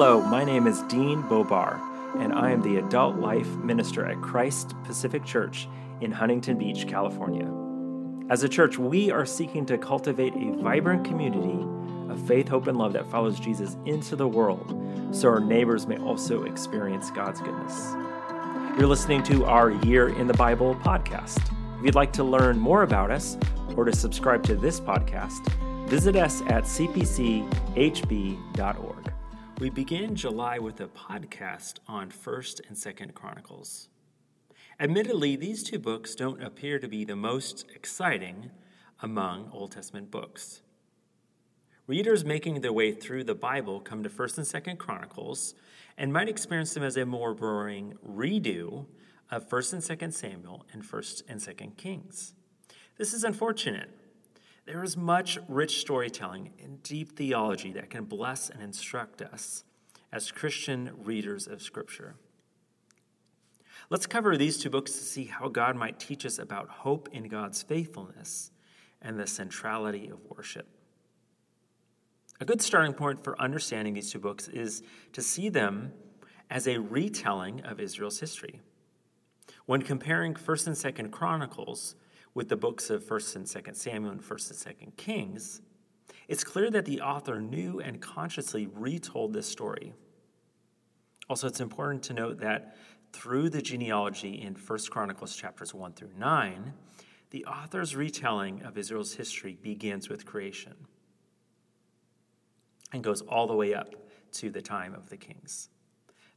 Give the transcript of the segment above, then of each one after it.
Hello, my name is Dean Bobar, and I am the Adult Life Minister at Christ Pacific Church in Huntington Beach, California. As a church, we are seeking to cultivate a vibrant community of faith, hope, and love that follows Jesus into the world so our neighbors may also experience God's goodness. You're listening to our Year in the Bible podcast. If you'd like to learn more about us or to subscribe to this podcast, visit us at cpchb.org. We begin July with a podcast on 1st and 2nd Chronicles. Admittedly, these two books don't appear to be the most exciting among Old Testament books. Readers making their way through the Bible come to 1st and 2nd Chronicles and might experience them as a more boring redo of 1st and 2nd Samuel and 1st and 2nd Kings. This is unfortunate there is much rich storytelling and deep theology that can bless and instruct us as Christian readers of Scripture. Let's cover these two books to see how God might teach us about hope in God's faithfulness and the centrality of worship. A good starting point for understanding these two books is to see them as a retelling of Israel's history. When comparing 1st and 2nd Chronicles, with the books of 1st and 2nd Samuel and 1st and 2nd Kings, it's clear that the author knew and consciously retold this story. Also, it's important to note that through the genealogy in 1st Chronicles chapters 1 through 9, the author's retelling of Israel's history begins with creation and goes all the way up to the time of the kings.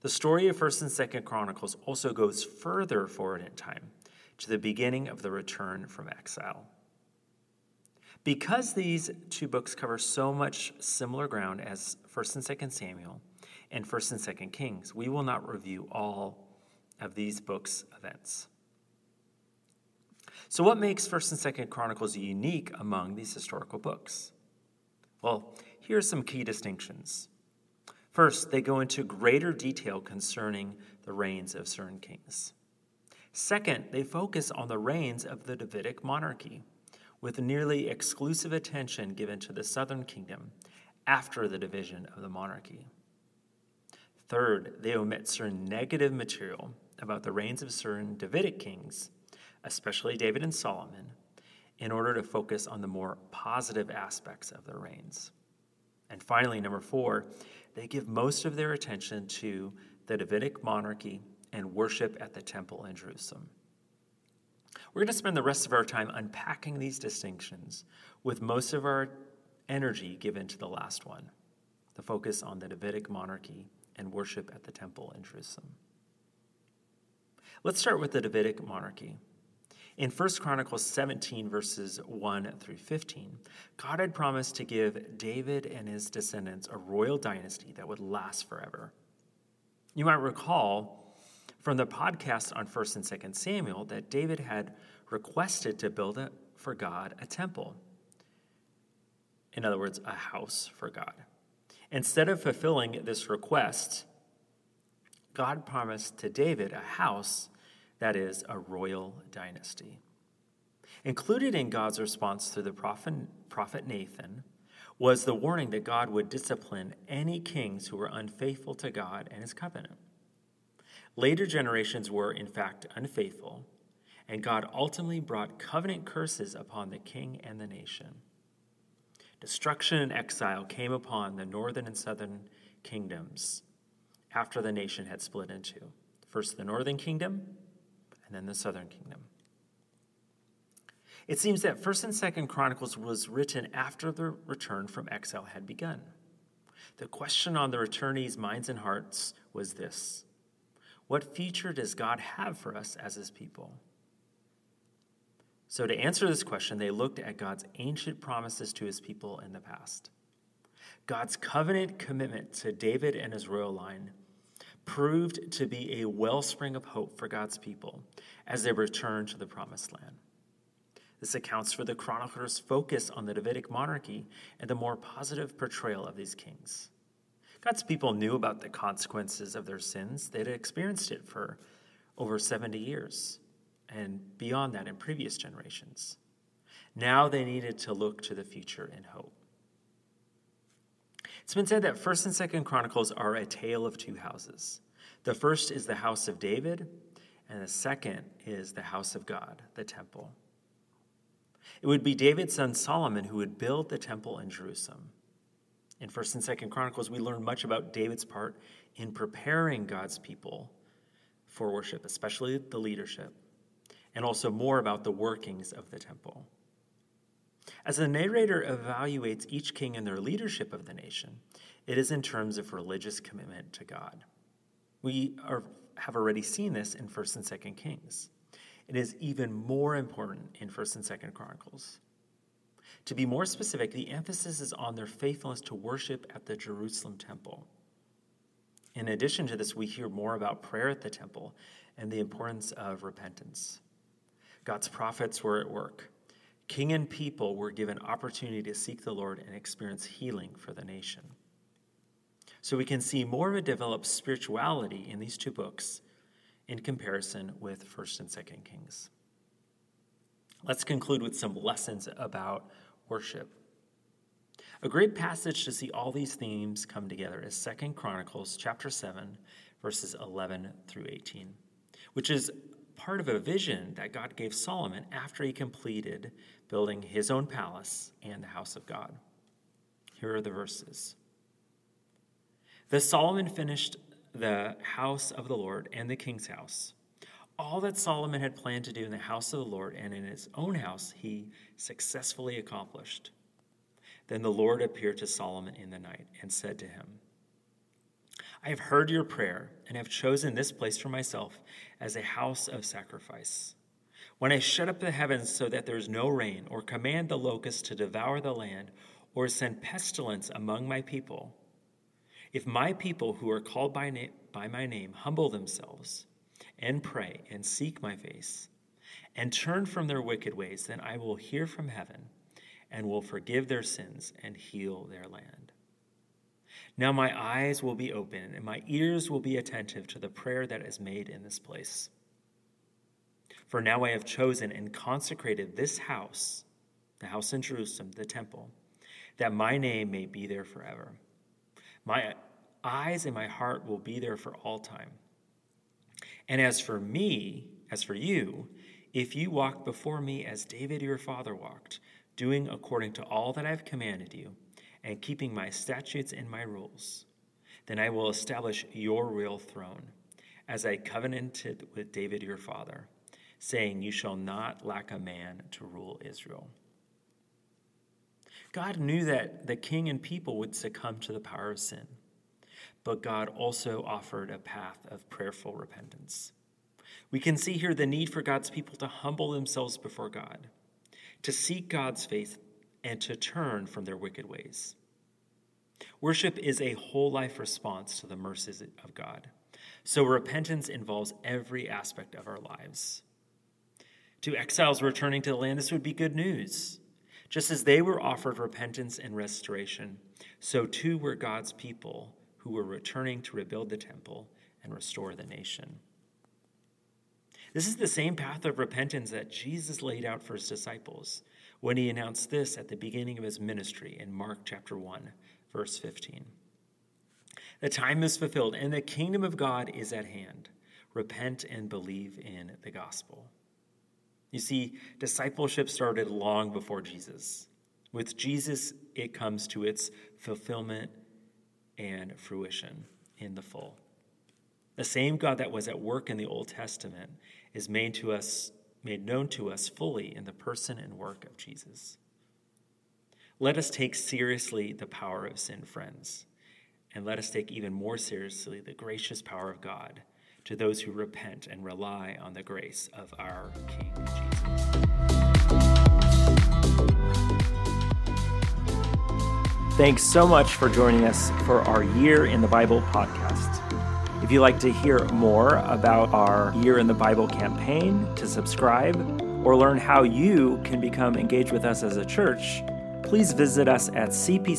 The story of 1st and 2nd Chronicles also goes further forward in time to the beginning of the return from exile. Because these two books cover so much similar ground as 1st and 2nd Samuel and 1st and 2nd Kings, we will not review all of these books' events. So what makes 1st and 2nd Chronicles unique among these historical books? Well, here are some key distinctions. First, they go into greater detail concerning the reigns of certain kings. Second, they focus on the reigns of the Davidic monarchy, with nearly exclusive attention given to the southern kingdom after the division of the monarchy. Third, they omit certain negative material about the reigns of certain Davidic kings, especially David and Solomon, in order to focus on the more positive aspects of their reigns. And finally, number four, they give most of their attention to the Davidic monarchy and worship at the temple in Jerusalem. We're going to spend the rest of our time unpacking these distinctions, with most of our energy given to the last one the focus on the Davidic monarchy and worship at the temple in Jerusalem. Let's start with the Davidic monarchy. In 1 Chronicles 17, verses 1 through 15, God had promised to give David and his descendants a royal dynasty that would last forever. You might recall from the podcast on 1st and 2nd Samuel that David had requested to build a, for God a temple. In other words, a house for God. Instead of fulfilling this request, God promised to David a house that is a royal dynasty. Included in God's response through the prophet, prophet Nathan was the warning that God would discipline any kings who were unfaithful to God and his covenant. Later generations were, in fact, unfaithful, and God ultimately brought covenant curses upon the king and the nation. Destruction and exile came upon the northern and southern kingdoms after the nation had split into first the northern kingdom and then the southern kingdom. It seems that 1st and 2nd Chronicles was written after the return from exile had begun. The question on the returnees' minds and hearts was this what future does God have for us as his people? So, to answer this question, they looked at God's ancient promises to his people in the past. God's covenant commitment to David and his royal line proved to be a wellspring of hope for God's people as they returned to the promised land. This accounts for the chronicler's focus on the Davidic monarchy and the more positive portrayal of these kings. God's people knew about the consequences of their sins. They'd experienced it for over 70 years and beyond that in previous generations. Now they needed to look to the future in hope. It's been said that 1st and 2nd Chronicles are a tale of two houses. The first is the house of David, and the second is the house of God, the temple. It would be David's son Solomon who would build the temple in Jerusalem. In 1st and 2nd Chronicles, we learn much about David's part in preparing God's people for worship, especially the leadership, and also more about the workings of the temple. As the narrator evaluates each king and their leadership of the nation, it is in terms of religious commitment to God. We are, have already seen this in 1st and 2nd Kings. It is even more important in 1st and 2nd Chronicles. To be more specific, the emphasis is on their faithfulness to worship at the Jerusalem temple. In addition to this, we hear more about prayer at the temple and the importance of repentance. God's prophets were at work. King and people were given opportunity to seek the Lord and experience healing for the nation. So we can see more of a developed spirituality in these two books in comparison with 1st and 2nd Kings. Let's conclude with some lessons about worship. A great passage to see all these themes come together is 2nd Chronicles chapter 7 verses 11 through 18, which is part of a vision that God gave Solomon after he completed building his own palace and the house of God. Here are the verses. Thus Solomon finished the house of the Lord and the king's house. All that Solomon had planned to do in the house of the Lord and in his own house, he successfully accomplished. Then the Lord appeared to Solomon in the night and said to him, I have heard your prayer and have chosen this place for myself as a house of sacrifice. When I shut up the heavens so that there is no rain, or command the locusts to devour the land, or send pestilence among my people, if my people who are called by, na- by my name humble themselves and pray and seek my face and turn from their wicked ways, then I will hear from heaven and will forgive their sins and heal their land. Now my eyes will be open and my ears will be attentive to the prayer that is made in this place. For now I have chosen and consecrated this house, the house in Jerusalem, the temple, that my name may be there forever. My eyes and my heart will be there for all time. And as for me, as for you, if you walk before me as David your father walked, doing according to all that I have commanded you, and keeping my statutes and my rules, then I will establish your real throne, as I covenanted with David your father, saying, You shall not lack a man to rule Israel. God knew that the king and people would succumb to the power of sin, but God also offered a path of prayerful repentance. We can see here the need for God's people to humble themselves before God, to seek God's face, and to turn from their wicked ways. Worship is a whole life response to the mercies of God. So repentance involves every aspect of our lives. To exiles returning to the land, this would be good news. Just as they were offered repentance and restoration, so too were God's people who were returning to rebuild the temple and restore the nation. This is the same path of repentance that Jesus laid out for his disciples when he announced this at the beginning of his ministry in Mark chapter 1, verse 15. The time is fulfilled and the kingdom of God is at hand. Repent and believe in the gospel. You see, discipleship started long before Jesus. With Jesus, it comes to its fulfillment and fruition in the full. The same God that was at work in the Old Testament is made to us made known to us fully in the person and work of Jesus. Let us take seriously the power of sin, friends, and let us take even more seriously the gracious power of God to those who repent and rely on the grace of our King Jesus. Thanks so much for joining us for our Year in the Bible podcast. If you'd like to hear more about our Year in the Bible campaign, to subscribe, or learn how you can become engaged with us as a church, please visit us at cpchb.org.